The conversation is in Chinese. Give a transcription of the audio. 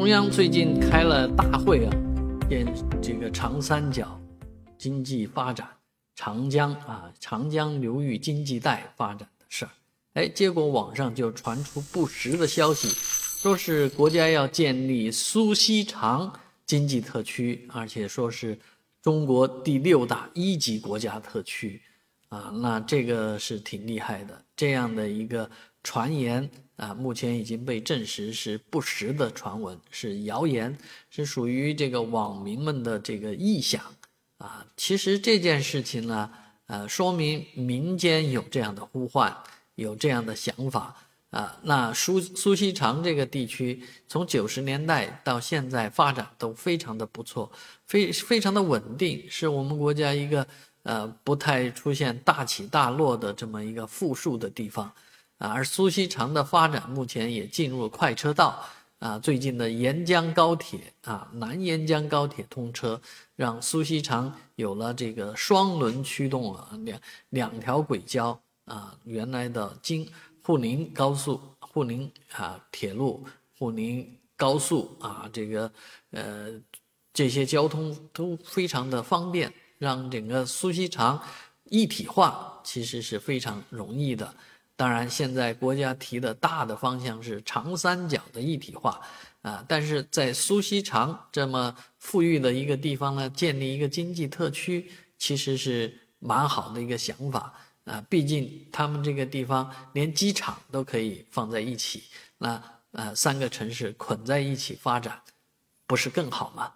中央最近开了大会啊，建这个长三角经济发展、长江啊长江流域经济带发展的事儿。哎，结果网上就传出不实的消息，说是国家要建立苏锡常经济特区，而且说是中国第六大一级国家特区。啊，那这个是挺厉害的，这样的一个传言啊，目前已经被证实是不实的传闻，是谣言，是属于这个网民们的这个臆想啊。其实这件事情呢，呃，说明民间有这样的呼唤，有这样的想法啊。那苏苏锡常这个地区，从九十年代到现在发展都非常的不错，非非常的稳定，是我们国家一个。呃，不太出现大起大落的这么一个富庶的地方，啊，而苏锡常的发展目前也进入了快车道，啊，最近的沿江高铁啊，南沿江高铁通车，让苏锡常有了这个双轮驱动了两两条轨交啊，原来的京沪宁高速、沪宁啊铁路、沪宁高速啊，这个呃这些交通都非常的方便。让整个苏锡常一体化其实是非常容易的。当然，现在国家提的大的方向是长三角的一体化啊，但是在苏锡常这么富裕的一个地方呢，建立一个经济特区，其实是蛮好的一个想法啊。毕竟他们这个地方连机场都可以放在一起，那呃三个城市捆在一起发展，不是更好吗？